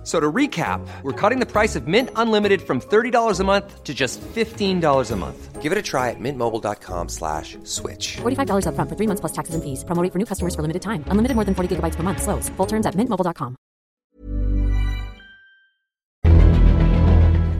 F- So to recap, we're cutting the price of Mint Unlimited from $30 a month to just $15 a month. Give it a try at mintmobile.com slash switch. $45 upfront for three months plus taxes and fees. Promo rate for new customers for limited time. Unlimited more than 40 gigabytes per month. Slows. Full terms at mintmobile.com.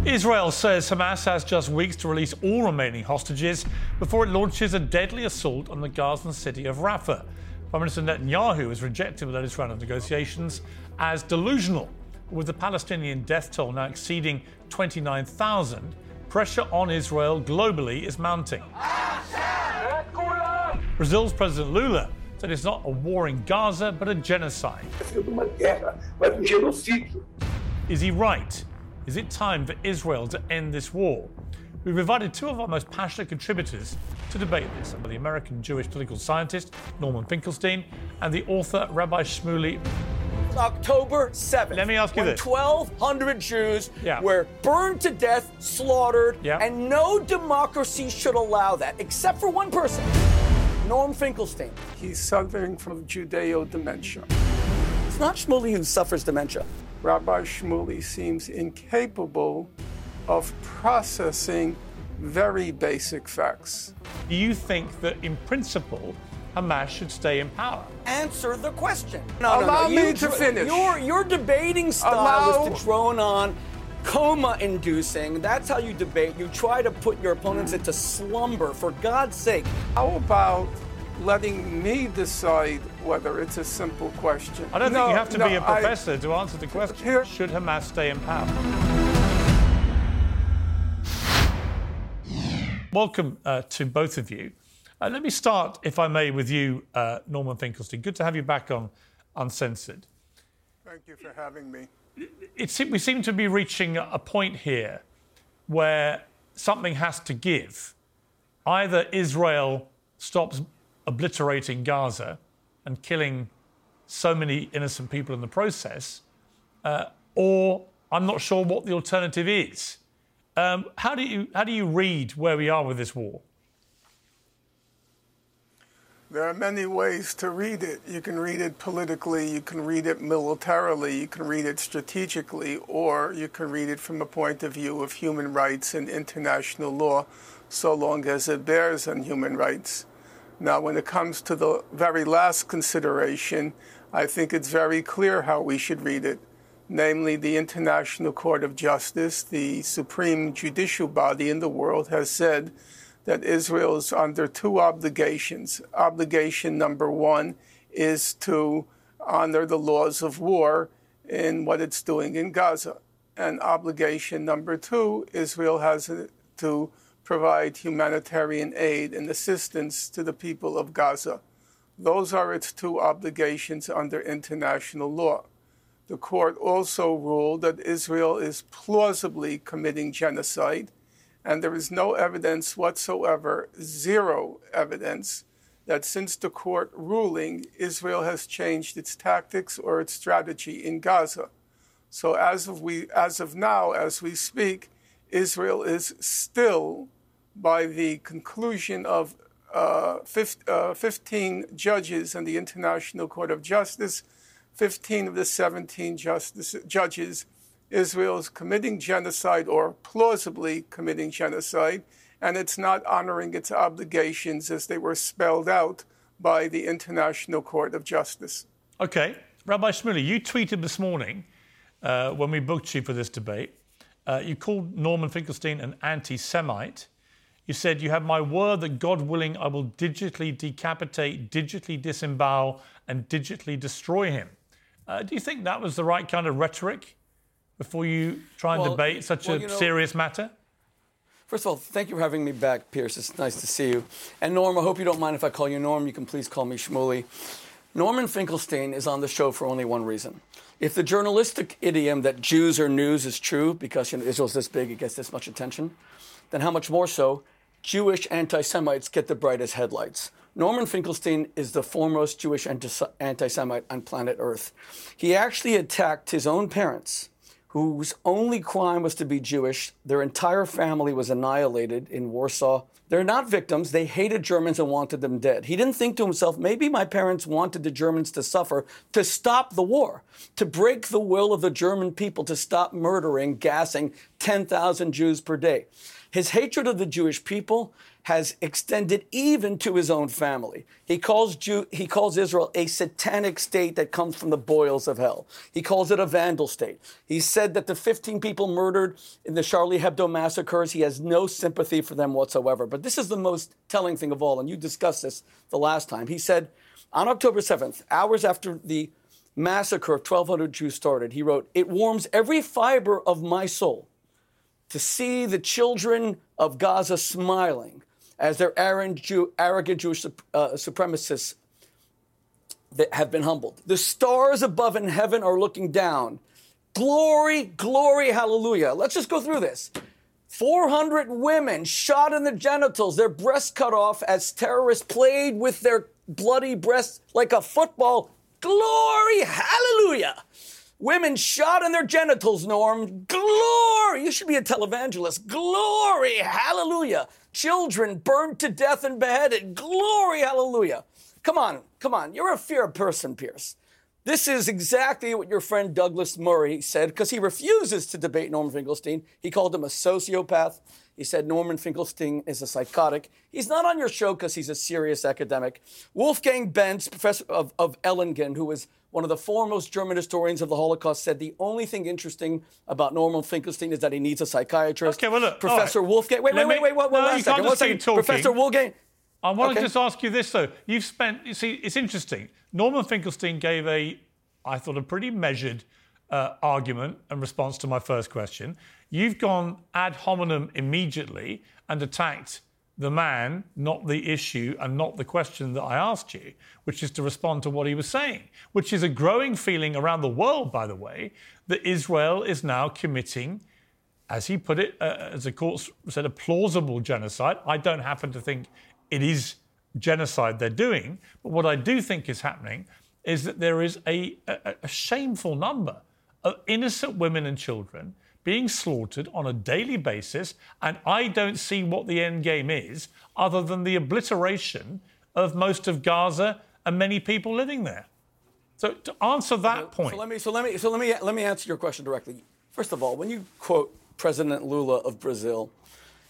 Israel says Hamas has just weeks to release all remaining hostages before it launches a deadly assault on the Gazan city of Rafah. Prime Minister Netanyahu has rejected the latest round of negotiations as delusional. With the Palestinian death toll now exceeding 29,000, pressure on Israel globally is mounting. Brazil's President Lula said it's not a war in Gaza, but a genocide. Is he right? Is it time for Israel to end this war? We've invited two of our most passionate contributors to debate this the American Jewish political scientist Norman Finkelstein and the author Rabbi Shmuley. October 7th. Let me ask you when this. 1,200 Jews Yeah. were burned to death, slaughtered, Yeah. and no democracy should allow that, except for one person Norm Finkelstein. He's suffering from Judeo dementia. It's not Shmuley who suffers dementia. Rabbi Shmuley seems incapable of processing very basic facts. Do you think that in principle Hamas should stay in power? Answer the question. No, Allow no, no. me You to dr- finish. Your, your debating style Allow- is to drone on, coma inducing. That's how you debate. You try to put your opponents into slumber, for God's sake. How about letting me decide whether it's a simple question? I don't No, think you have to no, be a professor to answer the question. Here- Should Hamas stay in power? Welcome uh, to both of you. Uh, let me start, if I may, with you, uh, Norman Finkelstein. Good to have you back on Uncensored. Thank you for having me. It, se- we seem to be reaching a point here where something has to give. Either Israel stops obliterating Gaza and killing so many innocent people in the process, uh, or I'm not sure what the alternative is. Um, how do you how do you read where we are with this war? There are many ways to read it. You can read it politically, you can read it militarily, you can read it strategically, or you can read it from a point of view of human rights and international law, so long as it bears on human rights. Now, when it comes to the very last consideration, I think it's very clear how we should read it. Namely, the International Court of Justice, the supreme judicial body in the world, has said that Israel is under two obligations. Obligation number one is to honor the laws of war in what it's doing in Gaza. And obligation number two, Israel has to provide humanitarian aid and assistance to the people of Gaza. Those are its two obligations under international law. The court also ruled that Israel is plausibly committing genocide and there is no evidence whatsoever, zero evidence, that since the court ruling, Israel has changed its tactics or its strategy in Gaza. So as of we, as of now, as we speak, Israel is still, by the conclusion of uh, fif- uh, 15 judges in the International Court of Justice, 15 of the 17 justice, judges Israel is committing genocide or plausibly committing genocide, and it's not honoring its obligations as they were spelled out by the International Court of Justice. Okay, Rabbi Shmuley, you tweeted this morning uh, when we booked you for this debate. Uh, you called Norman Finkelstein an anti-Semite. You said, "You have my word that God willing, I will digitally decapitate, digitally disembowel, and digitally destroy him." Uh, do you think that was the right kind of rhetoric before you try and Well, debate such well, a you know- serious matter? First of all, thank you for having me back, Piers. It's nice to see you. And Norm, I hope you don't mind if I call you Norm. You can please call me Shmuley. Norman Finkelstein is on the show for only one reason. If the journalistic idiom that Jews are news is true, because you know, Israel's this big, it gets this much attention, then how much more so Jewish anti Semites get the brightest headlights. Norman Finkelstein is the foremost Jewish anti Semite on planet Earth. He actually attacked his own parents, whose only crime was to be Jewish. Their entire family was annihilated in Warsaw. They're not victims. They hated Germans and wanted them dead. He didn't think to himself, maybe my parents wanted the Germans to suffer to stop the war, to break the will of the German people to stop murdering, gassing 10,000 Jews per day. His hatred of the Jewish people has extended even to his own family. He calls, Jew, he calls Israel a satanic state that comes from the boils of hell. He calls it a vandal state. He said that the 15 people murdered in the Charlie Hebdo massacres, he has no sympathy for them whatsoever. But this is the most telling thing of all, and you discussed this the last time. He said on October 7th, hours after the massacre of 1,200 Jews started, he wrote, It warms every fiber of my soul to see the children of Gaza smiling as their arrogant, Jew, Jewish uh, supremacists that have been humbled. The stars above in heaven are looking down. Glory, glory, hallelujah. Let's just go through this. 400 women shot in the genitals, their breasts cut off as terrorists played with their bloody breasts like a football. Glory, hallelujah. Women shot in their genitals, Norm. Glory. You should be a televangelist. Glory. Hallelujah. Children burned to death and beheaded. Glory. Hallelujah. Come on. Come on. You're a fair person, Piers. This is exactly what your friend Douglas Murray said because he refuses to debate Norman Finkelstein. He called him a sociopath. He said Norman Finkelstein is a psychotic. He's not on your show because he's a serious academic. Wolfgang Benz, professor of, of Ellingen, who was one of the foremost German historians of the Holocaust, said the only thing interesting about Norman Finkelstein is that he needs a psychiatrist. Okay, well, look. Professor right. Wolfgang. Wait, wait, wait, wait, wait, no, one second. Keep talking. Professor Wolfgang. I want Okay. to just ask you this, though. You've spent, you see, it's interesting. Norman Finkelstein gave a, I thought, a pretty measured uh, argument and response to my first question. You've gone ad hominem immediately and attacked the man, not the issue, and not the question that I asked you, which is to respond to what he was saying, which is a growing feeling around the world, by the way, that Israel is now committing as he put it, uh, as the court said, a plausible genocide. I don't happen to think it is genocide they're doing, but what I do think is happening is that there is a, a, a shameful number of innocent women and children being slaughtered on a daily basis, and I don't see what the end game is other than the obliteration of most of Gaza and many people living there. So to answer that point, So let me so let me so let me let me answer your question directly. First of all, when you quote President Lula of Brazil,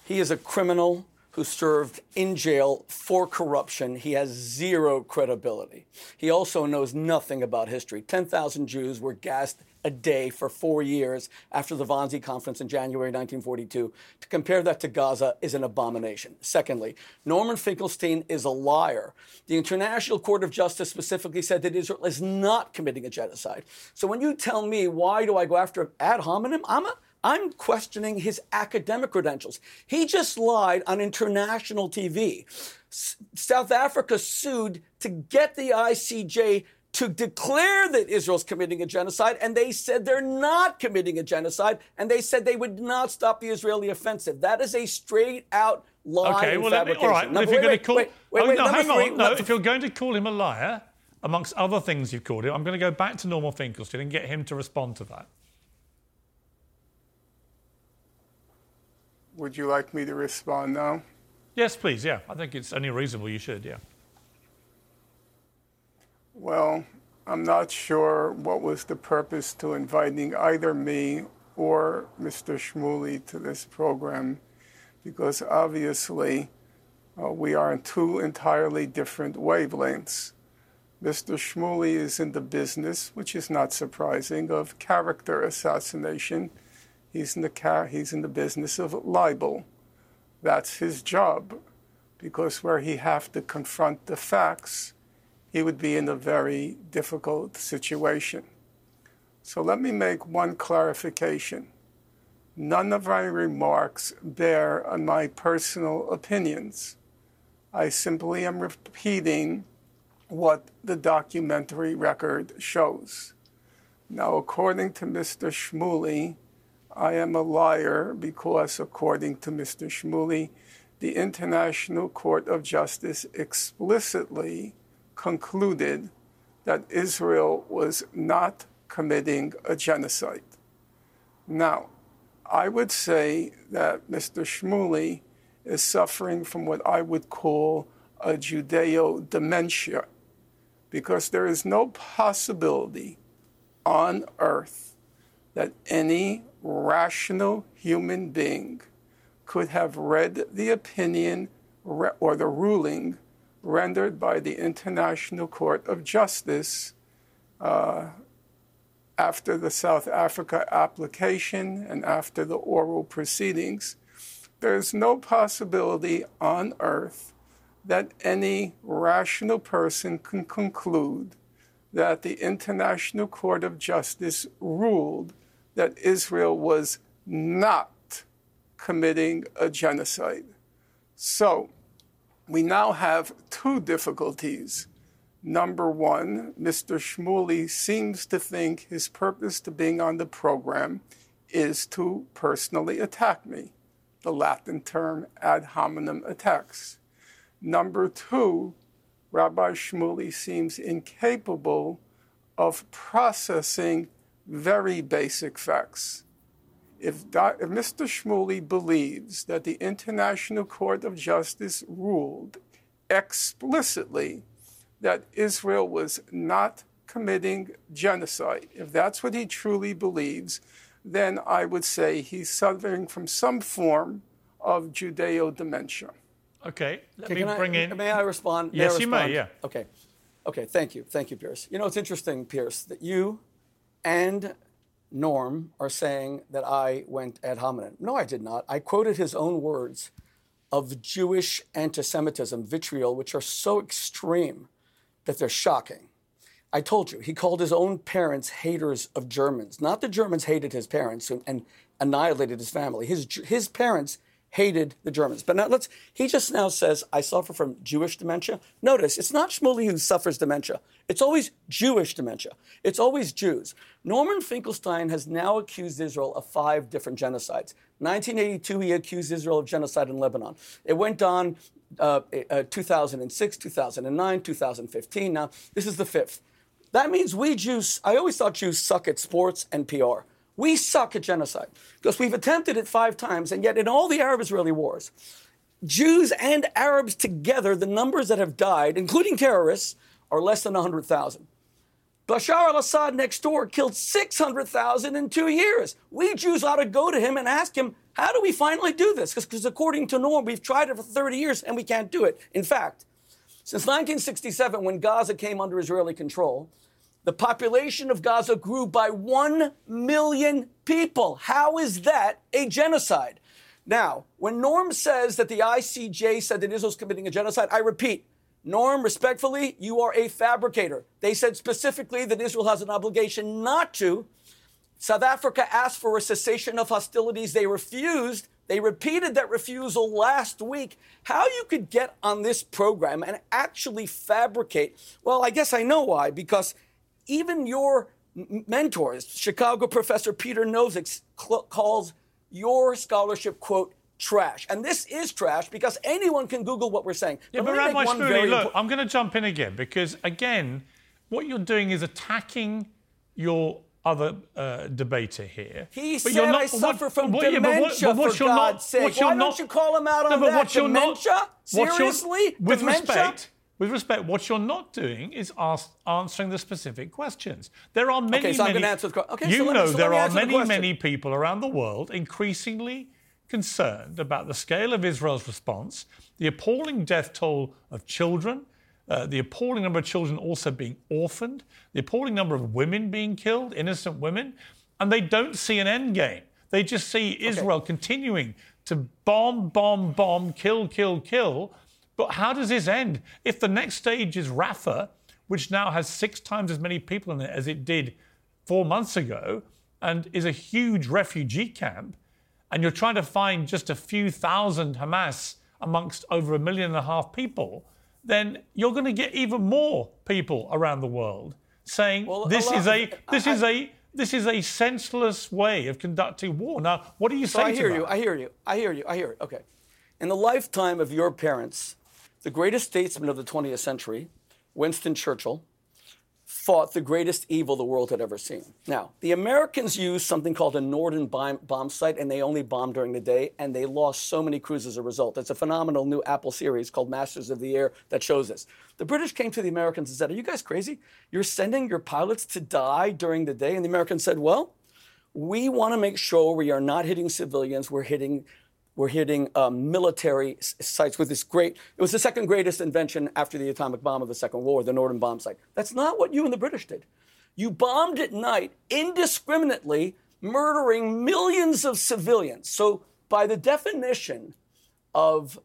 he is a criminal who served in jail for corruption. He has zero credibility. He also knows nothing about history. 10,000 Jews were gassed a day for four years after the Wannsee Conference in January 1942. To compare that to Gaza is an abomination. Secondly, Norman Finkelstein is a liar. The International Court of Justice specifically said that Israel is not committing a genocide. So when you tell me why do I go after ad hominem, I'm a I'm questioning his academic credentials. He just lied on international TV. S- South Africa sued to get the ICJ to declare that Israel's committing a genocide, and they said they're not committing a genocide, and they said they would not stop the Israeli offensive. That is a straight out lie. Okay, well, let me, all right. Well, Now, if you're wait, going wait, to call, wait, wait, oh, wait, no, hang on. free- no, if you're going to call him a liar, amongst other things you've called him, I'm going to go back to Norman Finkelstein and get him to respond to that. Would you like me to respond now? Yes, please. Yeah, I think it's only reasonable you should. Yeah. Well, I'm not sure what was the purpose to inviting either me or Mr. Shmuley to this program, because obviously uh, we are in two entirely different wavelengths. Mr. Shmuley is in the business, which is not surprising, of character assassination. He's in the car, he's in the business of libel. That's his job, because where he have to confront the facts, he would be in a very difficult situation. So let me make one clarification. None of my remarks bear on my personal opinions. I simply am repeating what the documentary record shows. Now, according to Mr. Shmuley, I am a liar because, according to Mr. Shmuley, the International Court of Justice explicitly concluded that Israel was not committing a genocide. Now, I would say that Mr. Shmuley is suffering from what I would call a Judeo dementia, because there is no possibility on earth that any rational human being could have read the opinion or the ruling rendered by the International Court of Justice uh, after the South Africa application and after the oral proceedings, there's no possibility on earth that any rational person can conclude that the International Court of Justice ruled that Israel was not committing a genocide. So we now have two difficulties. Number one, Mr. Shmuley seems to think his purpose to being on the program is to personally attack me, the Latin term ad hominem attacks. Number two, Rabbi Shmuley seems incapable of processing very basic facts. If, if Mr. Shmuley believes that the International Court of Justice ruled explicitly that Israel was not committing genocide, if that's what he truly believes, then I would say he's suffering from some form of Judeo dementia. Okay, let okay, me bring I, in. May I respond? May yes, I respond? you may. Yeah. Okay. Okay. Thank you. Thank you, Piers. You know, it's interesting, Piers, that you and Norm are saying that I went ad hominem. No, I did not. I quoted his own words of Jewish anti-Semitism, vitriol, which are so extreme that they're shocking. I told you, he called his own parents haters of Germans. Not the Germans hated his parents and, and annihilated his family. His, his parents hated the Germans. But now let's, he just now says, I suffer from Jewish dementia. Notice, it's not Shmuley who suffers dementia. It's always Jewish dementia. It's always Jews. Norman Finkelstein has now accused Israel of five different genocides. 1982, he accused Israel of genocide in Lebanon. It went on uh, uh, 2006, 2009, 2015. Now, this is the fifth. That means we Jews, I always thought Jews suck at sports and PR. We suck at genocide because we've attempted it five times, and yet in all the Arab Israeli wars, Jews and Arabs together, the numbers that have died, including terrorists, are less than 100,000. Bashar al Assad next door killed 600,000 in two years. We Jews ought to go to him and ask him, how do we finally do this? Because according to Norm, we've tried it for 30 years and we can't do it. In fact, since 1967, when Gaza came under Israeli control, the population of Gaza grew by 1 million people. How is that a genocide? Now, when Norm says that the ICJ said that Israel's committing a genocide, I repeat, Norm, respectfully, you are a fabricator. They said specifically that Israel has an obligation not to. South Africa asked for a cessation of hostilities. They refused. They repeated that refusal last week. How you could get on this program and actually fabricate, well, I guess I know why, because even your mentors, Chicago professor Peter Novick cl- calls your scholarship, quote, trash. And this is trash because anyone can Google what we're saying. Yeah, but, but Rabbi Shmuley, look, I'm going to jump in again because, again, what you're doing is attacking your other uh, debater here. He but said you're not, I suffer what, from what, dementia, yeah, but what, for God's not, sake. Why not, don't you call him out no, on that? Dementia? Not, Seriously? With dementia? respect, with respect, what you're not doing is ask, answering the specific questions. There are many, okay, so many. The, okay, you so know me, so there are the many, many people around the world increasingly concerned about the scale of Israel's response, the appalling death toll of children, uh, the appalling number of children also being orphaned, the appalling number of women being killed, innocent women, and they don't see an end game. They just see Israel okay. continuing to bomb, bomb, bomb, kill, kill, kill but how does this end? If the next stage is Rafah, which now has six times as many people in it as it did four months ago, and is a huge refugee camp, and you're trying to find just a few thousand Hamas amongst over a million and a half people, then you're going to get even more people around the world saying well, this is a this I, is a this is a senseless way of conducting war. Now, what do you so say I hear you. that? I hear you. I hear you. I hear you. Okay. In the lifetime of your parents, the greatest statesman of the 20th century, Winston Churchill, fought the greatest evil the world had ever seen. Now, the Americans used something called a Norden bomb, sight, and they only bombed during the day, and they lost so many crews as a result. It's a phenomenal new Apple series called Masters of the Air that shows this. The British came to the Americans and said, Are you guys crazy? You're sending your pilots to die during the day? And the Americans said, Well, we want to make sure we are not hitting civilians, we're hitting we're hitting um, military sites with this great, it was the second greatest invention after the atomic bomb of the Second War, the Norden bomb sight. That's not what you and the British did. You bombed at night indiscriminately, murdering millions of civilians. So, by the definition of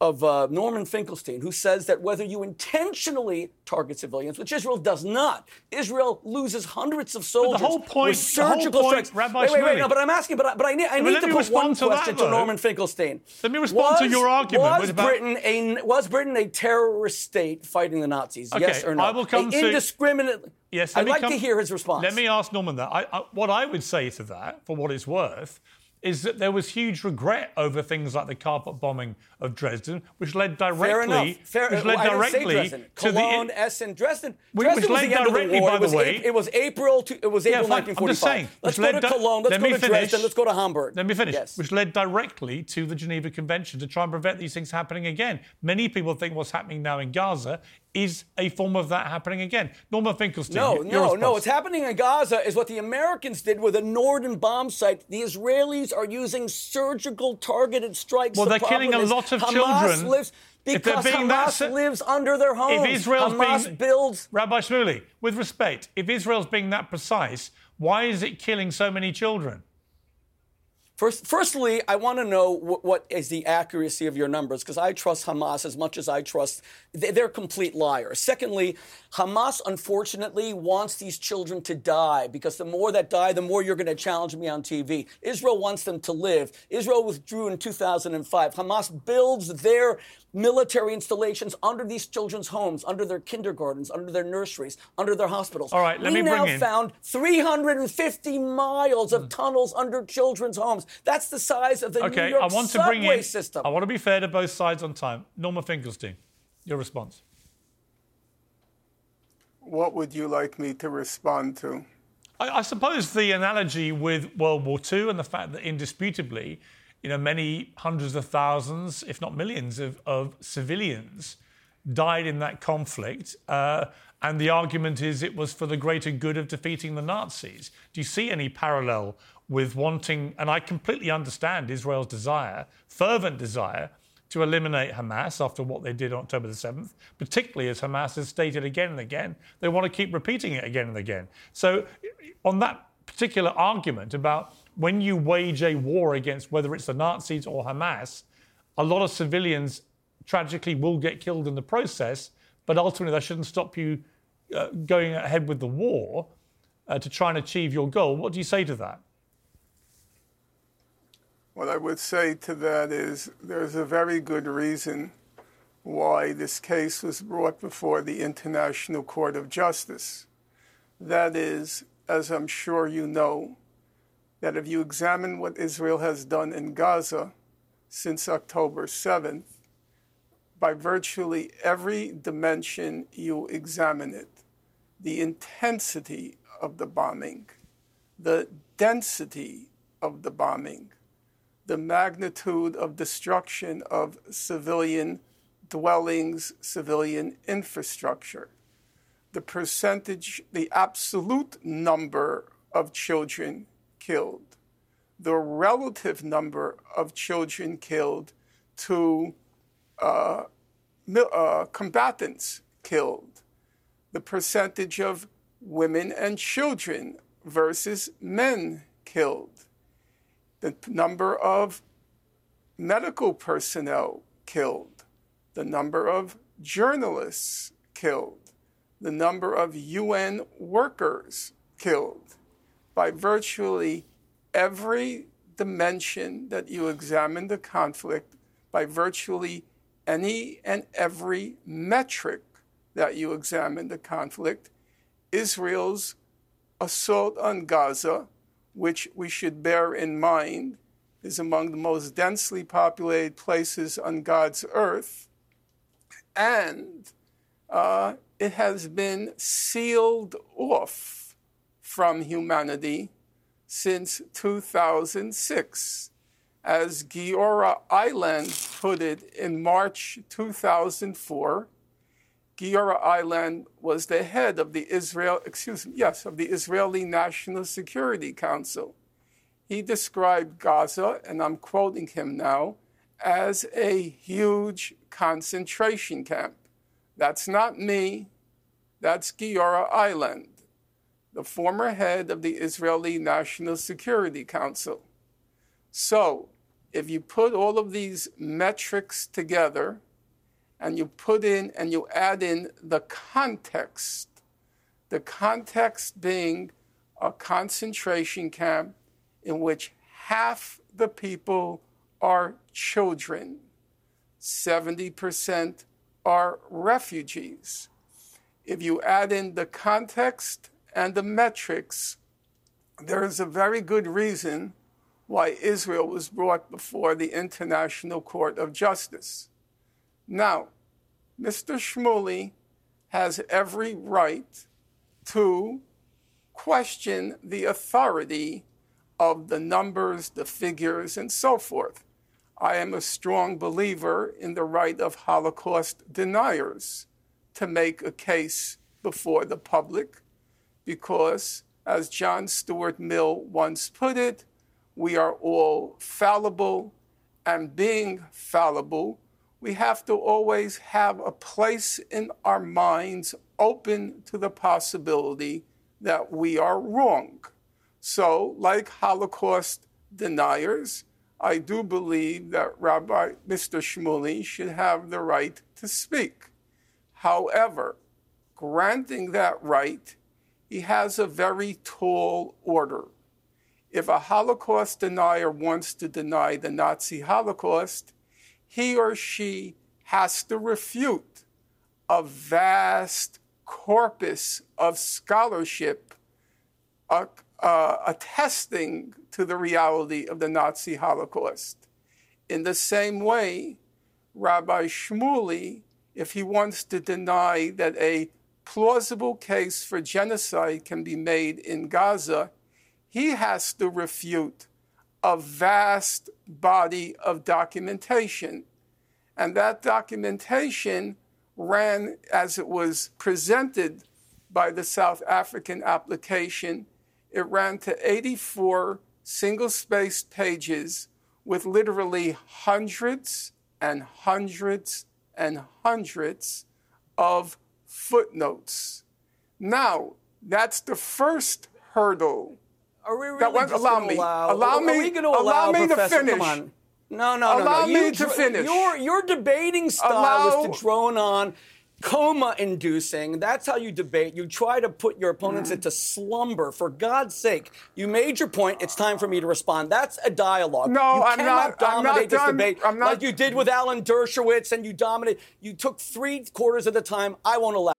of uh, Norman Finkelstein, who says that whether you intentionally target civilians, which Israel does not, Israel loses hundreds of soldiers. But the whole point, with surgical the whole point, strikes. Rabbi wait, wait, wait, no, but I'm asking, but I, but I need, I need to put one to that, question to. Norman Finkelstein. Let me respond to your argument Was about- Britain a was Britain a terrorist state fighting the Nazis? Okay, yes or no? I will come to- indiscriminate. Yes, I'd like come- to hear his response. Let me ask Norman that. I, I, what I would say to that, for what it's worth, is that there was huge regret over things like the carpet bombing of Dresden, which led directly, Fair. Fair, which oh, led I didn't say directly to Cologne, the. Essen, Dresden. Which- Dresden which was led the end of the directly, war. by it was, the way- it was April. To, it was Yeah, April. I'm 1945. just saying, let's go to di- Cologne. Let's let go to finish. Dresden. Let's go to Hamburg. Let me finish. Yes. Which led directly to the Geneva Convention to try and prevent these things happening again. Many people think what's happening now in Gaza is a form of that happening again. Norman Finkelstein. No, no, no. What's happening in Gaza is what the Americans did with a Norden bomb sight. The Israelis are using surgical targeted strikes. Well, The they're killing a lot of Hamas children. Lives because that Hamas se- lives under their homes. If Israel's Hamas being builds. Rabbi Shmuley, with respect, if Israel's being that precise, why is it killing so many children? First, firstly, I want to know what, what is the accuracy of your numbers because I trust Hamas as much as I trust. they- They're complete liars. Secondly, Hamas unfortunately wants these children to die because the more that die, the more you're going to challenge me on TV. Israel wants them to live. Israel withdrew in 2005. Hamas builds their military installations under these children's homes, under their kindergartens, under their nurseries, under their hospitals. All right, let we me bring in. We now found 350 miles of tunnels under children's homes. That's the size of the New Okay, York I want to subway bring in. system. I want to be fair to both sides on time. Norman Finkelstein, your response. What would you like me to respond to? I, I suppose the analogy with World War II and the fact that indisputably, you know, many hundreds of thousands, if not millions, of, of civilians died in that conflict. Uh, and the argument is it was for the greater good of defeating the Nazis. Do you see any parallel with wanting, and I completely understand Israel's desire, fervent desire, to eliminate Hamas after what they did on October the 7th, particularly as Hamas has stated again and again, they want to keep repeating it again and again. So, on that particular argument about when you wage a war against whether it's the Nazis or Hamas, a lot of civilians tragically will get killed in the process, but ultimately that shouldn't stop you uh, going ahead with the war uh, to try and achieve your goal. What do you say to that? What I would say to that is there's a very good reason why this case was brought before the International Court of Justice. That is, as I'm sure you know, that if you examine what Israel has done in Gaza since October 7th, by virtually every dimension you examine it, the intensity of the bombing, the density of the bombing, the magnitude of destruction of civilian dwellings, civilian infrastructure, the percentage, the absolute number of children killed, the relative number of children killed to uh, uh, combatants killed, the percentage of women and children versus men killed, the number of medical personnel killed, the number of journalists killed, the number of UN workers killed. By virtually every dimension that you examine the conflict, by virtually any and every metric that you examine the conflict, Israel's assault on Gaza, which we should bear in mind is among the most densely populated places on God's earth, and uh, it has been sealed off from humanity since 2006. As Giora Eiland put it in March 2004, Giora Eiland was the head of the Israel, excuse me, yes, of the Israeli National Security Council. He described Gaza, and I'm quoting him now, as a huge concentration camp. That's not me. That's Giora Eiland, the former head of the Israeli National Security Council. So, if you put all of these metrics together and you put in and you add in the context, the context being a concentration camp in which half the people are children, 70% are refugees. If you add in the context and the metrics, there is a very good reason why Israel was brought before the International Court of Justice. Now, Mr. Shmuley has every right to question the authority of the numbers, the figures, and so forth. I am a strong believer in the right of Holocaust deniers to make a case before the public because, as John Stuart Mill once put it, we are all fallible, and being fallible, we have to always have a place in our minds open to the possibility that we are wrong. So, like Holocaust deniers, I do believe that Rabbi Mr. Shmuley should have the right to speak. However, granting that right, he has a very tall order. If a Holocaust denier wants to deny the Nazi Holocaust, he or she has to refute a vast corpus of scholarship uh, uh, attesting to the reality of the Nazi Holocaust. In the same way, Rabbi Shmuley, if he wants to deny that a plausible case for genocide can be made in Gaza, he has to refute a vast body of documentation. And that documentation ran as it was presented by the South African application it ran to 84 single spaced pages with literally hundreds and hundreds and hundreds of footnotes. Now, that's the first hurdle. Are we really that just allow me, allow, allow are me, allow, allow me to finish. No, no, no, Allow no. me You to finish. Your, your debating style Allow- is to drone on, coma inducing. That's how you debate. You try to put your opponents Mm. into slumber. For God's sake, you made your point. It's time for me to respond. That's a dialogue. No, you I'm cannot not- I'm not this done. debate I'm not- like you did with Alan Dershowitz and you dominated. You took three quarters of the time. I won't allow.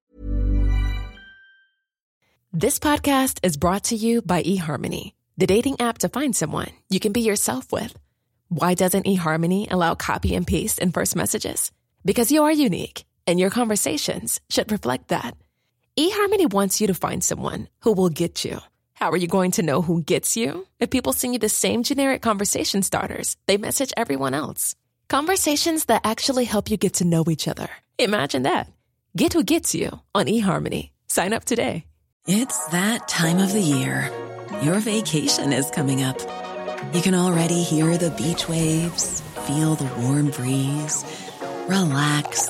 This podcast is brought to you by eHarmony, the dating app to find someone you can be yourself with. Why doesn't eHarmony allow copy and paste in first messages? Because you are unique, and your conversations should reflect that. eHarmony wants you to find someone who will get you. How are you going to know who gets you? If people send you the same generic conversation starters, they message everyone else. Conversations that actually help you get to know each other. Imagine that. Get who gets you on eHarmony. Sign up today. It's that time of the year. Your vacation is coming up. You can already hear the beach waves, feel the warm breeze, relax,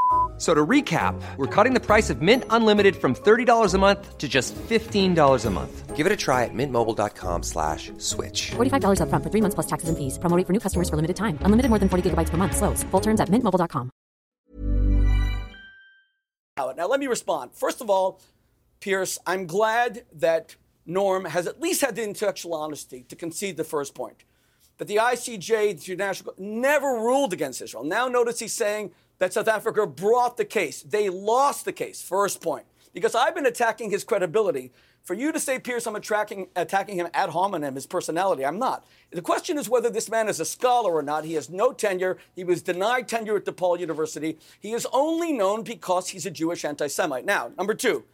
F- So to recap, we're cutting the price of Mint Unlimited from $30 a month to just $15 a month. Give it a try at mintmobile.com slash switch. $45 upfront for three months plus taxes and fees. Promo rate for new customers for limited time. Unlimited more than 40 gigabytes per month. Slows. Full terms at mintmobile.com. Now, let me respond. First of all, Piers, I'm glad that Norm has at least had the intellectual honesty to concede the first point. That the ICJ, the International, Court, never ruled against Israel. Now notice he's saying that South Africa brought the case. They lost the case, first point. Because I've been attacking his credibility. For you to say, Piers, I'm attacking, attacking him ad hominem, his personality, I'm not. The question is whether this man is a scholar or not. He has no tenure. He was denied tenure at DePaul University. He is only known because he's a Jewish anti Semite. Now, number two,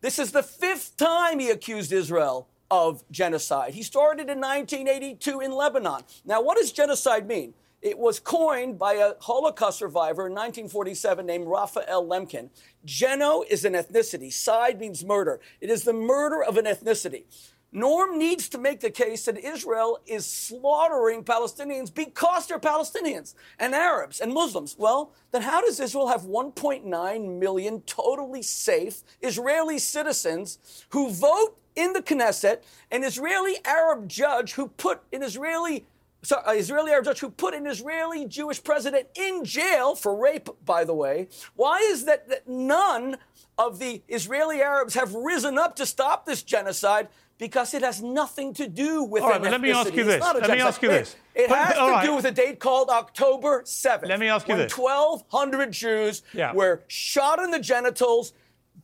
this is the fifth time he accused Israel of genocide. He started in 1982 in Lebanon. Now, what does genocide mean? It was coined by a Holocaust survivor in 1947 named Raphael Lemkin. Geno is an ethnicity. Side means murder. It is the murder of an ethnicity. Norm needs to make the case that Israel is slaughtering Palestinians because they're Palestinians and Arabs and Muslims. Well, then how does Israel have 1.9 million totally safe Israeli citizens who vote in the Knesset, an Israeli Arab judge who put an Israeli Uh, Israeli Arab judge who put an Israeli Jewish president in jail for rape, by the way. Why is that, that none of the Israeli Arabs have risen up to stop this genocide? Because it has nothing to do with all right, let me ask you this. Let me ask you this. It, it has to right. do with a date called October 7th. Let me ask you when this. 1,200 Jews yeah. were shot in the genitals,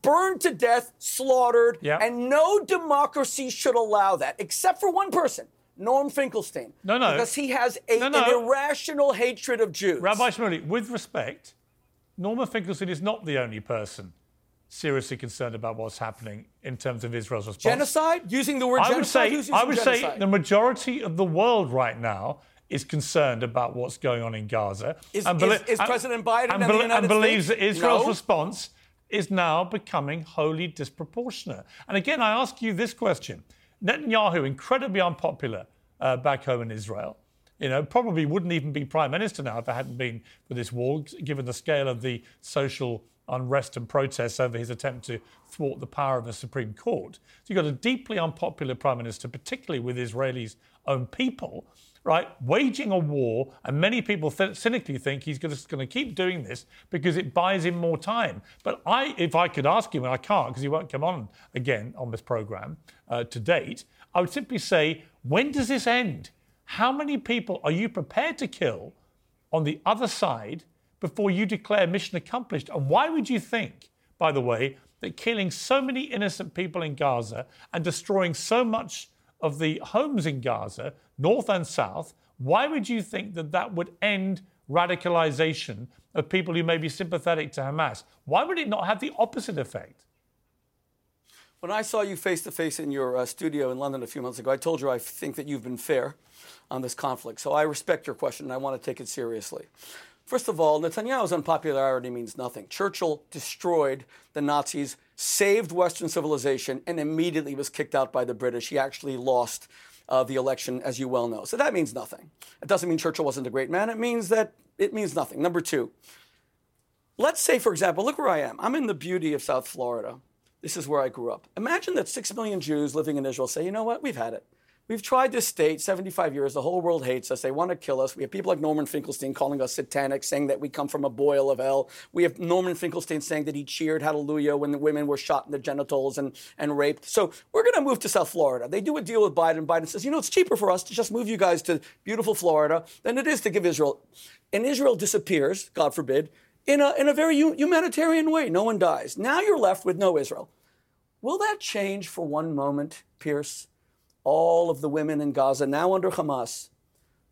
burned to death, slaughtered, and no democracy should allow that, except for one person. Norm Finkelstein. No, no. Because he has a, no, no. an irrational hatred of Jews. Rabbi Shmuley, with respect, Norman Finkelstein is not the only person seriously concerned about what's happening in terms of Israel's response. Genocide? Using the word I genocide? Would say, I would genocide? say the majority of the world right now is concerned about what's going on in Gaza. Is, and is, is President Biden and, and, and believes States? that Israel's no. response is now becoming wholly disproportionate. And again, I ask you this question. Netanyahu, incredibly unpopular uh, back home in Israel. You know, probably wouldn't even be prime minister now if it hadn't been for this war, given the scale of the social unrest and protests over his attempt to thwart the power of the Supreme Court. So you've got a deeply unpopular prime minister, particularly with Israelis' own people, right, waging a war. And many people th- cynically think he's just going to keep doing this because it buys him more time. But I, if I could ask him, and I can't because he won't come on again on this program uh, to date, I would simply say, when does this end? How many people are you prepared to kill on the other side before you declare mission accomplished? And why would you think, by the way, that killing so many innocent people in Gaza and destroying so much of the homes in Gaza, north and south, why would you think that that would end radicalization of people who may be sympathetic to Hamas? Why would it not have the opposite effect? When I saw you face to face in your uh, studio in London a few months ago, I told you I think that you've been fair on this conflict. So I respect your question and I want to take it seriously. First of all, Netanyahu's unpopularity means nothing. Churchill destroyed the Nazis, saved Western civilization, and immediately was kicked out by the British. He actually lost uh, the election, as you well know. So that means nothing. It doesn't mean Churchill wasn't a great man. It means that it means nothing. Number two, let's say, for example, look where I am. I'm in the beauty of South Florida. This is where I grew up. Imagine that six million Jews living in Israel say, you know what, we've had it. We've tried this state 75 years. The whole world hates us. They want to kill us. We have people like Norman Finkelstein calling us satanic, saying that we come from a boil of hell. We have Norman Finkelstein saying that he cheered hallelujah when the women were shot in the genitals and, and raped. So we're going to move to South Florida. They do a deal with Biden. Biden says, you know, it's cheaper for us to just move you guys to beautiful Florida than it is to give Israel. And Israel disappears, God forbid, in a, in a very humanitarian way. No one dies. Now you're left with no Israel. Will that change for one moment, Piers? All of the women in Gaza now under Hamas,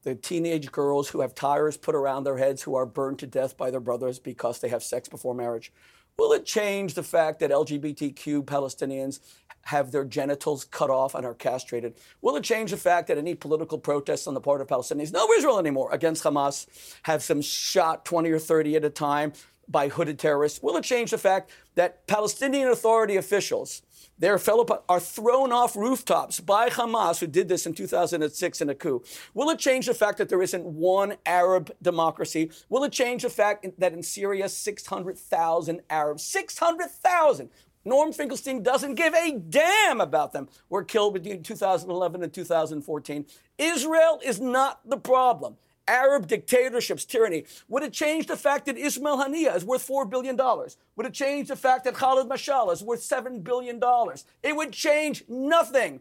the teenage girls who have tires put around their heads who are burned to death by their brothers because they have sex before marriage. Will it change the fact that LGBTQ Palestinians have their genitals cut off and are castrated? Will it change the fact that any political protests on the part of Palestinians, no Israel anymore, against Hamas, have some shot 20 or 30 at a time, by hooded terrorists? Will it change the fact that Palestinian Authority officials, their fellow are thrown off rooftops by Hamas, who did this in 2006 in a coup? Will it change the fact that there isn't one Arab democracy? Will it change the fact that in Syria, 600,000 Arabs, 600,000 Norm Finkelstein doesn't give a damn about them. Were killed between 2011 and 2014. Israel is not the problem. Arab dictatorships, tyranny. Would it change the fact that Ismail Haniyeh is worth $4 billion? Would it change the fact that Khalid Mashal is worth $7 billion? It would change nothing.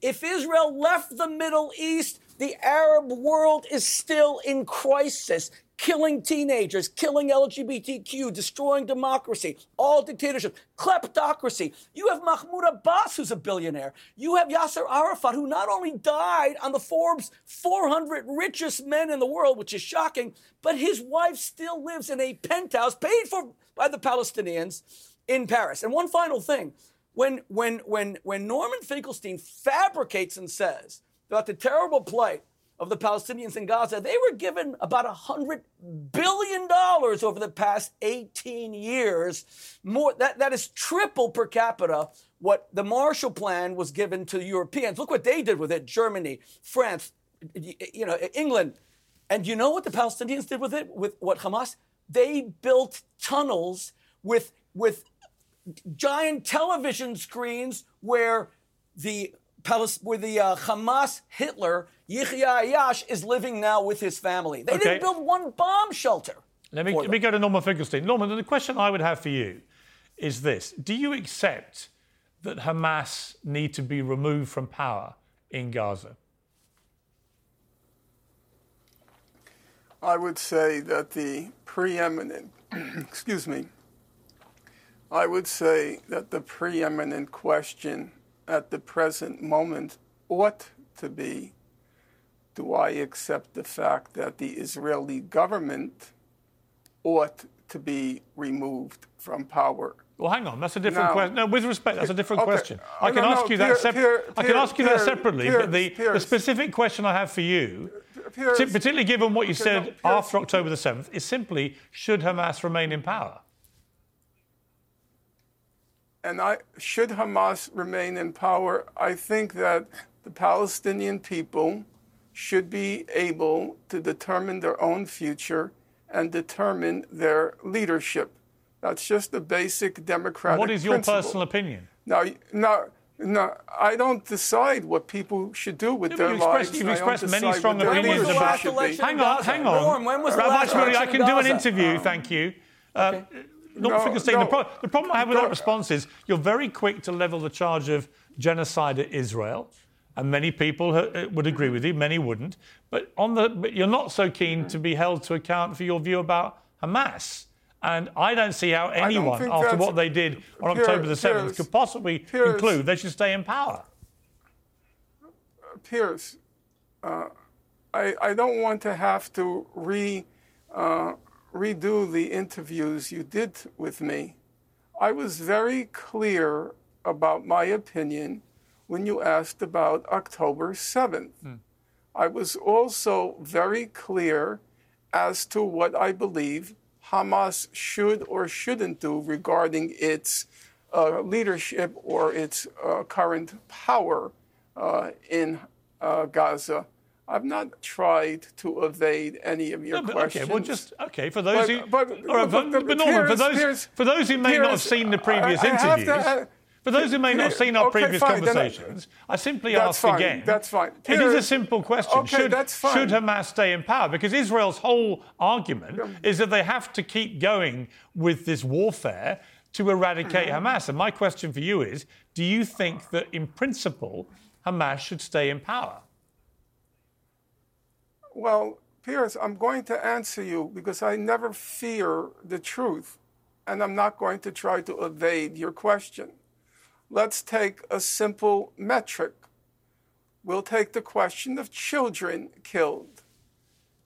If Israel left the Middle East, the Arab world is still in crisis killing teenagers, killing LGBTQ, destroying democracy, all dictatorship, kleptocracy. You have Mahmoud Abbas, who's a billionaire. You have Yasser Arafat, who not only died on the Forbes 400 richest men in the world, which is shocking, but his wife still lives in a penthouse paid for by the Palestinians in Paris. And one final thing. When, when, when, when Norman Finkelstein fabricates and says about the terrible plight of the Palestinians in Gaza, they were given about $100 billion over the past 18 years. More, that, that is triple per capita what the Marshall Plan was given to Europeans. Look what they did with it Germany, France, you know, England. And you know what the Palestinians did with it, with what Hamas? They built tunnels with, with giant television screens where the where the uh, Hamas Hitler Yihya Ayash is living now with his family. They okay. didn't build one bomb shelter. Let me, let me go to Norman Finkelstein. Norman, the question I would have for you is this Do you accept that Hamas need to be removed from power in Gaza? I would say that the preeminent, excuse me, I would say that the preeminent question at the present moment ought to be do I accept the fact that the Israeli government ought to be removed from power? Well, hang on. That's a different now, question. No, with respect, that's a different okay. question. Oh, I can ask you that. separately. I can ask you that separately. but the, the, specific question I have for you, particularly given what you okay, said no, after October the seventh, is simply: Should Hamas remain in power? And I, should Hamas remain in power, I think that the Palestinian people should be able to determine their own future and determine their leadership. That's just the basic democratic. What is your principle. personal opinion? Now, now, no, I don't decide what people should do with their you've lives. Expressed, you've expressed many strong opinions about. Hang on, hang on. when was the Rabbi last I can do an interview. Thank you. Uh, okay. Not no, Finkelstein. No, the, pro- the, problem I have with no. that response is you're very quick to level the charge of genocide at Israel, and many people uh, would agree with you, many wouldn't. But on the, but you're not so keen to be held to account for your view about Hamas. And I don't see how anyone, after what they did on October the 7th, Piers, could possibly Piers, conclude they should stay in power. Piers, uh, I, I, don't want to have to re. Uh, redo the interviews you did with me, I was very clear about my opinion when you asked about October 7th. Mm. I was also very clear as to what I believe Hamas should or shouldn't do regarding its uh, leadership or its uh, current power uh, in uh, Gaza. I've not tried to evade any of your no, questions. Okay, well, just okay for those but, who. But, but, but, but, but Norman, for those for those who may not have seen the previous I, I interviews. To, uh, for those who may not have seen our okay, previous fine, conversations, I, I, simply ask fine, again. That's fine. It is a simple question. Okay, should, that's fine. should Hamas stay in power? Because Israel's whole argument yeah. is that they have to keep going with this warfare to eradicate mm-hmm. Hamas. And my question for you is do you think that, in principle, Hamas should stay in power? Well, Piers, I'm going to answer you because I never fear the truth, and I'm not going to try to evade your question. Let's take a simple metric. We'll take the question of children killed.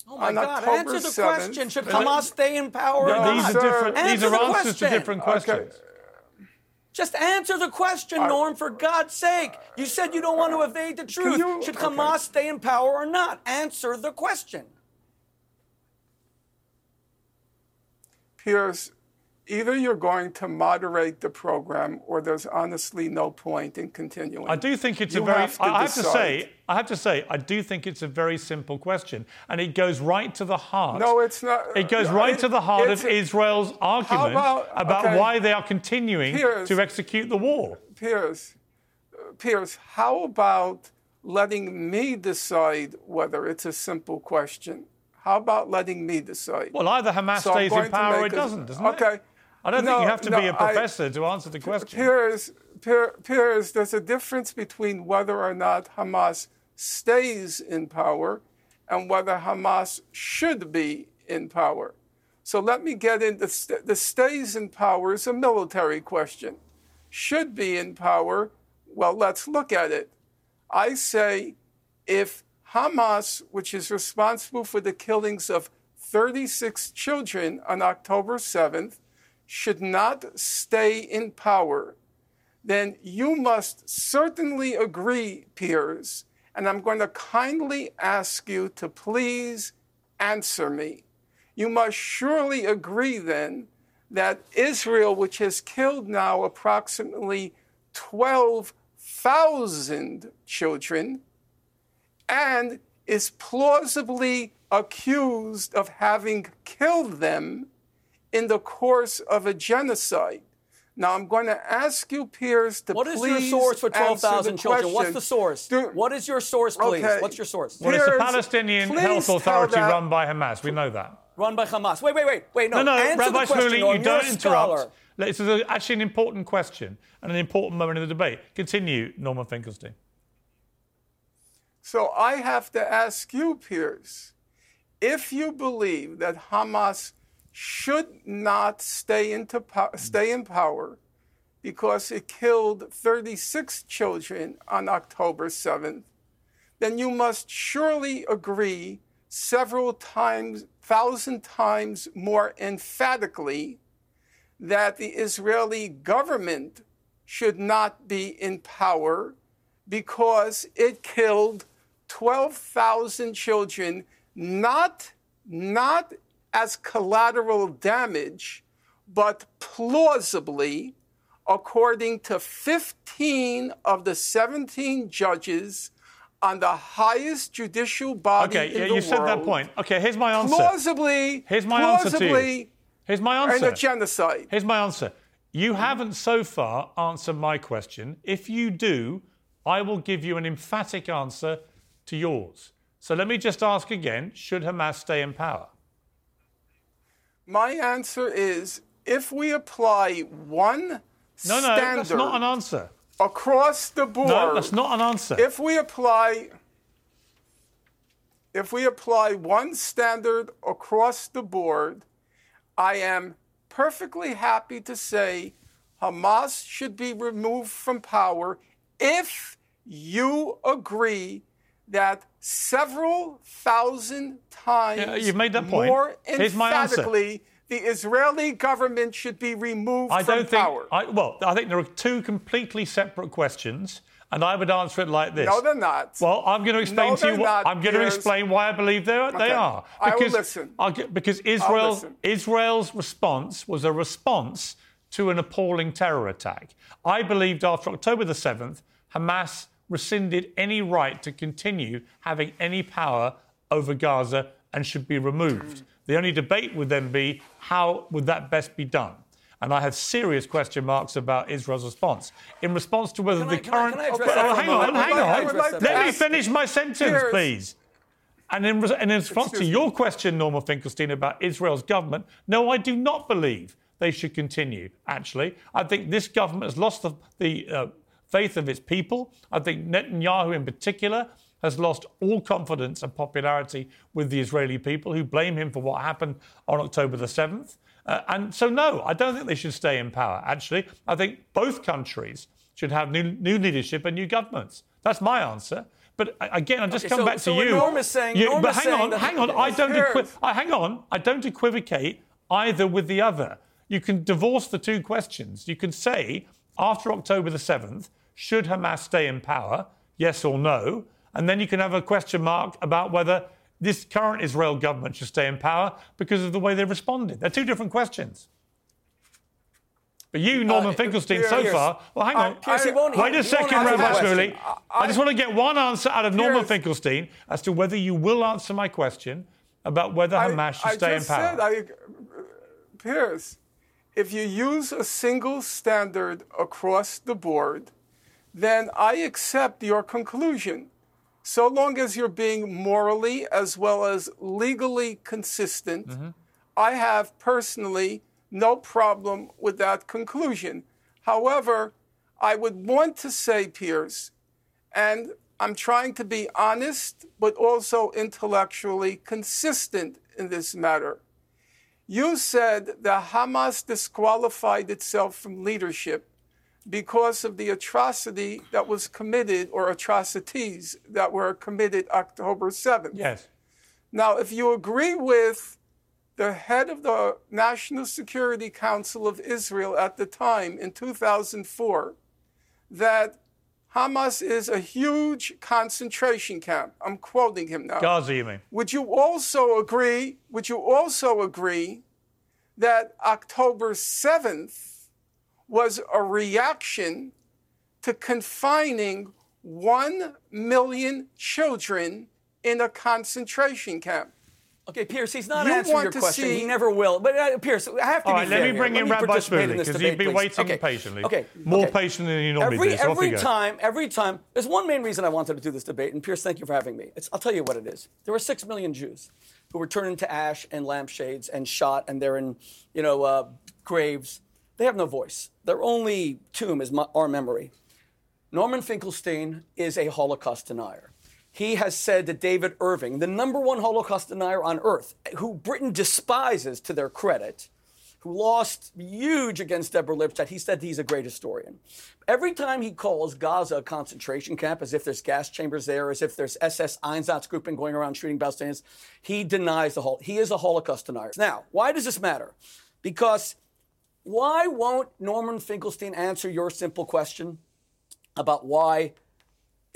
Oh my On God! October answer the 7th, question. Should Hamas stay in power? No, these are different. Answer these are the answers question. to different questions. Okay. Just answer the question, uh, Norm, for God's sake. You said you don't want to evade the truth. You, Should Hamas okay. stay in power or not? Answer the question. Piers, either you're going to moderate the program or there's honestly no point in continuing. I do think it's You a very. have I have to say, I have to say, I do think it's a very simple question, and it goes right to the heart. No, it's not. It goes right it- to the heart of Israel's argument about- okay. why they are continuing Piers. to execute the war. Piers, Piers, how about letting me decide whether it's a simple question? How about letting me decide? Well, either Hamas So stays in power or it a- doesn't, doesn't it? Okay. I don't No, think you have to no, be a professor to answer the question. Piers, Piers, there's a difference between whether or not Hamas stays in power and whether Hamas should be in power. So let me get into st- the stays in power is a military question. Should be in power, well, let's look at it. I say if Hamas, which is responsible for the killings of 36 children on October 7th, should not stay in power, then you must certainly agree, Piers, and I'm going to kindly ask you to please answer me. You must surely agree then that Israel, which has killed now approximately 12,000 children, and is plausibly accused of having killed them in the course of a genocide. Now, I'm going to ask you, Piers, to What is please What is your source for answer 12,000 the children? What's the source? Do- what is your source, please? Okay. What's your source? Well, it's the Palestinian Health Authority run by Hamas. We know that. Run by Hamas. Wait, wait, wait, wait. No, No, no, answer Rabbi the question. Shmuley, Norm. you don't a interrupt. This is actually an important question and an important moment in the debate. Continue, Norman Finkelstein. So I have to ask you, Piers, if you believe that Hamas should not stay, into po- stay in power because it killed 36 children on October 7th, then you must surely agree several times, thousand times more emphatically that the Israeli government should not be in power because it killed 12,000 children, not, not as collateral damage, but plausibly, according to 15 of the 17 judges on the highest judicial body Okay, in yeah, the you said that point. Okay, here's my answer. Plausibly, Here's my answer to you. plausibly, Here's my and answer. a genocide. Here's my answer. You haven't so far answered my question. If you do, I will give you an emphatic answer to yours. So let me just ask again should Hamas stay in power? My answer is if we apply one No, no, standard that's not an answer. across the board, No, that's not an answer. if we apply if we apply one standard across the board, I am perfectly happy to say Hamas should be removed from power if you agree that several thousand times Yeah, you've made that point. more Here's my answer. emphatically the Israeli government should be removed I from don't think. power. I, well, I think there are two completely separate questions, and I would answer it like this. no, they're not. Well, I'm going to explain No, to you. not, I'm going to explain why I believe they are. They Okay. are. I will Because, listen. I'll because Israel. Israel's response was a response to an appalling terror attack. I believed after October the 7th, Hamas rescinded any right to continue having any power over Gaza and should be removed. The only debate would then be how would that best be done? And I have serious question marks about Israel's response. In response to whether Can the I- can I- current. can I Oh, hang on, hang on. Let me finish my sentence, please. And in, res- in response to Excuse me. your question, Norman Finkelstein, about Israel's government, no, I do not believe they should continue, actually. I think this government has lost the, the uh, faith of its people. I think Netanyahu, in particular, has lost all confidence and popularity with the Israeli people who blame him for what happened on October the 7th. Uh, and so, no, I don't think they should stay in power, actually. I think both countries should have new, new leadership and new governments. That's my answer. But uh, again, I just Okay, come so- back so to you. Norm is saying- You- Norm but hang on, hang on. I don't equi- I, hang on. I don't equivocate either with the other. You can divorce the two questions. You can say after October the seventh, should Hamas stay in power? Yes or no? And then you can have a question mark about whether this current Israel government should stay in power because of the way they responded. They're two different questions. But you, Norman Uh, Finkelstein, Piers- so far. Well, hang on. Piers, he won't- Wait a second, Rabbi question. Shmuley. I, just want to get one answer out of Norman Finkelstein as to whether you will answer my question about whether I- Hamas should I stay in power. Said, I, Piers, if you use a single standard across the board, then I accept your conclusion. So long as you're being morally as well as legally consistent, Mm-hmm. I have personally no problem with that conclusion. However, I would want to say, Piers, and I'm trying to be honest, but also intellectually consistent in this matter. You said that Hamas disqualified itself from leadership because of the atrocity that was committed, or atrocities that were committed October 7th. yes. Now, if you agree with the head of the National Security Council of Israel at the time in 2004 that Hamas is a huge concentration camp. I'm quoting him now. Gaza, you mean? Would you also agree? Would you also agree that October 7th was a reaction to confining 1 million children in a concentration camp? Okay, Piers, he's not You answering want your question. see- He never will. But uh, Piers, I have to All be right, let fair me bring Let in me Rabbi participate Shmuley because he's been please. waiting Okay. patiently. Okay. More okay. patient than you normally every, do. So every time, every time. There's one main reason I wanted to do this debate, and Piers, thank you for having me. It's, I'll tell you what it is. There were six million Jews who were turned into ash and lampshades and shot, and they're in, you know, uh, graves. They have no voice. Their only tomb is my, our memory. Norman Finkelstein is a Holocaust denier. He has said that David Irving, the number one Holocaust denier on earth, who Britain despises to their credit, who lost huge against Deborah Lipstadt, he said he's a great historian. Every time he calls Gaza a concentration camp, as if there's gas chambers there, as if there's SS Einsatzgruppen going around shooting Palestinians, he denies the whole. He is a Holocaust denier. Now, why does this matter? Because why won't Norman Finkelstein answer your simple question about why,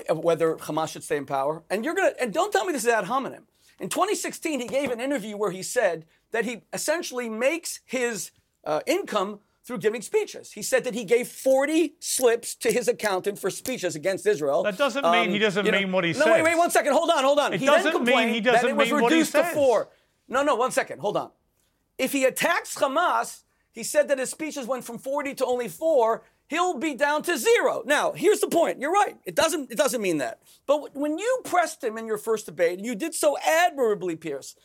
whether Hamas should stay in power? And you're gonna, and don't tell me this is ad hominem. In 2016, he gave an interview where he said that he essentially makes his uh, income through giving speeches. He said that he gave 40 slips to his accountant for speeches against Israel. That doesn't mean he doesn't you know- mean what he said. no, wait, wait, one second. Hold on, hold on. It he doesn't mean he that doesn't it was mean what he reduced to says. four. No, no, one second. Hold on. If he attacks Hamas, he said that his speeches went from 40 to only four. He'll be down to zero. Now, here's the point. You're right. It doesn't. It doesn't mean that. But when you pressed him in your first debate, and you did so admirably, Piers,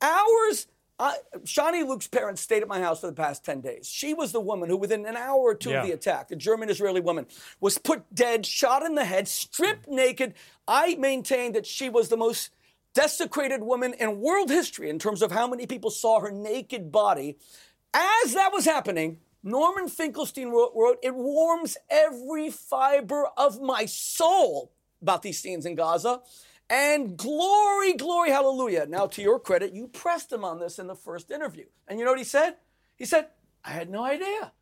hours. I, Shani Louk's parents stayed at my house for the past 10 days. She was the woman who, within an hour or two Yeah. of the attack, the German Israeli woman, was put dead, shot in the head, stripped naked. I maintain that she was the most desecrated woman in world history in terms of how many people saw her naked body. As that was happening, Norman Finkelstein wrote, wrote, It warms every fiber of my soul about these scenes in Gaza. And glory, glory, hallelujah. Now, to your credit, you pressed him on this in the first interview. And you know what he said? He said, I had no idea.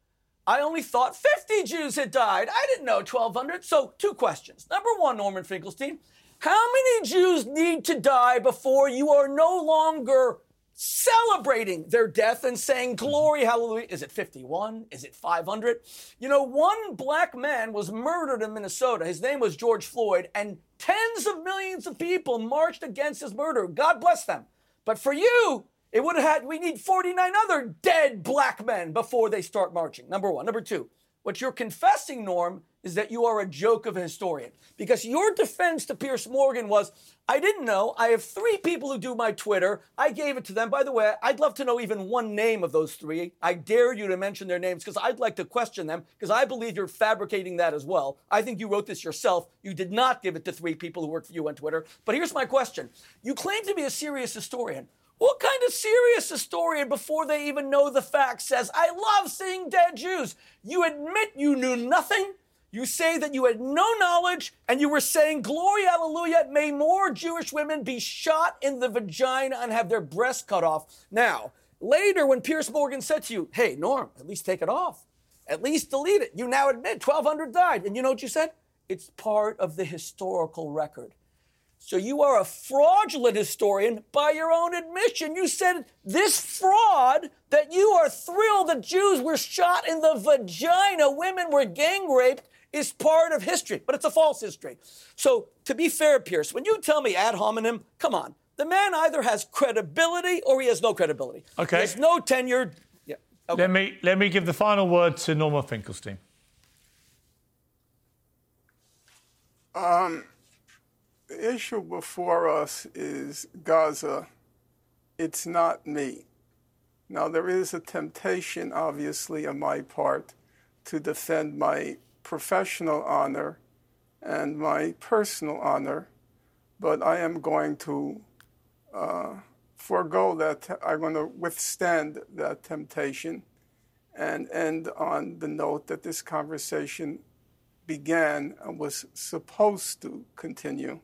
I only thought 50 Jews had died. I didn't know 1,200. So, two questions. Number one, Norman Finkelstein, how many Jews need to die before you are no longer celebrating their death and saying, mm-hmm. Glory, hallelujah? Is it 51? Is it 500? You know, one black man was murdered in Minnesota. His name was George Floyd, and tens of millions of people marched against his murder. God bless them. But for you, it would have had, we need 49 other dead black men before they start marching. Number one. Number two, what you're confessing, Norm, is that you are a joke of a historian. Because your defense to Piers Morgan was, I didn't know. I have three people who do my Twitter. I gave it to them. By the way, I'd love to know even one name of those three. I dare you to mention their names because I'd like to question them because I believe you're fabricating that as well. I think you wrote this yourself. You did not give it to three people who work for you on Twitter. But here's my question You claim to be a serious historian. What kind of serious historian, before they even know the facts, says, I love seeing dead Jews? You admit you knew nothing. You say that you had no knowledge, and you were saying, Glory, hallelujah, may more Jewish women be shot in the vagina and have their breasts cut off. Now, later, when Piers Morgan said to you, Hey, Norm, at least take it off, at least delete it, you now admit 1,200 died. And you know what you said? It's part of the historical record. So you are a fraudulent historian by your own admission. You said this fraud that you are thrilled that Jews were shot in the vagina, women were gang raped, is part of history, but it's a false history. So to be fair, Piers, when you tell me ad hominem, come on. The man either has credibility or he has no credibility. Okay. There's no tenure. Yeah. Okay. Let me let me give the final word to Norman Finkelstein. Um, the issue before us is Gaza. It's not me. Now, there is a temptation, obviously, on my part to defend my professional honor and my personal honor, but I am going to uh, forego that. I'm going to withstand that temptation and end on the note that this conversation began and was supposed to continue.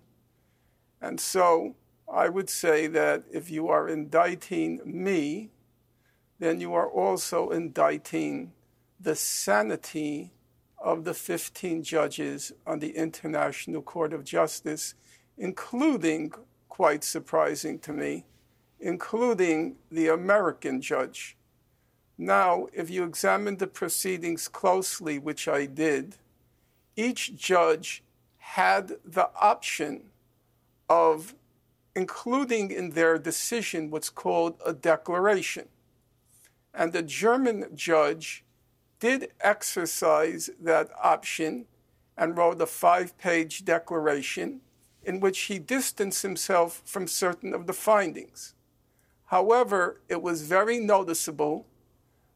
And so I would say that if you are indicting me, then you are also indicting the sanity of the 15 judges on the International Court of Justice, including, quite surprising to me, including the American judge. Now, if you examine the proceedings closely, which I did, each judge had the option of including in their decision what's called a declaration. And the German judge did exercise that option and wrote a five page declaration in which he distanced himself from certain of the findings. However, it was very noticeable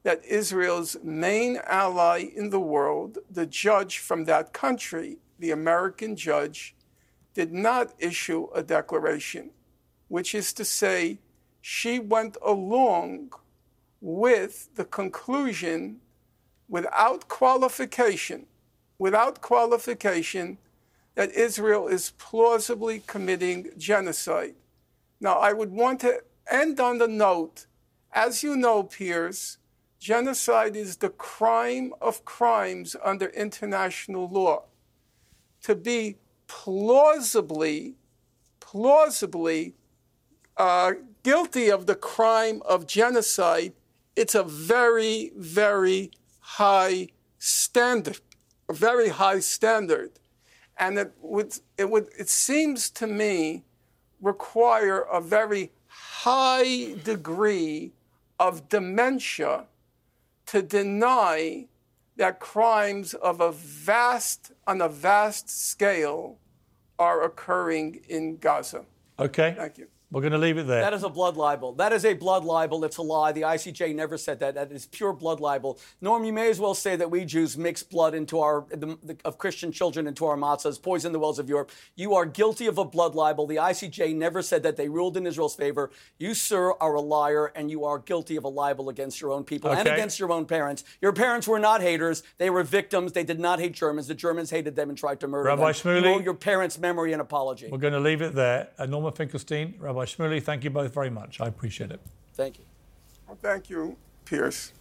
that Israel's main ally in the world, the judge from that country, the American judge, did not issue a declaration, which is to say, she went along with the conclusion without qualification, without qualification, that Israel is plausibly committing genocide. Now, I would want to end on the note as you know, Piers, genocide is the crime of crimes under international law. To be plausibly, plausibly uh, guilty of the crime of genocide, it's a very, very high standard, a very high standard. And it would, it would, it seems to me, require a very high degree of dementia to deny that crimes of a vast, on a vast scale, are occurring in Gaza. Okay. Thank you. We're going to leave it there. That is a blood libel. That is a blood libel. It's a lie. The ICJ never said that. That is pure blood libel. Norm, you may as well say that we Jews mix blood into our the, the, of Christian children into our matzahs, poison the wells of Europe. You are guilty of a blood libel. The ICJ never said that. They ruled in Israel's favor. You, sir, are a liar, and you are guilty of a libel against your own people and against your own parents. Your parents were not haters. They were victims. They did not hate Germans. The Germans hated them and tried to murder Rabbi them. Shmuley? You your parents' memory and apology. We're going to leave it there. Uh, Norman Finkelstein, Rabbi Shmuley, thank you both very much. I appreciate it. Thank you. Well, thank you, Piers.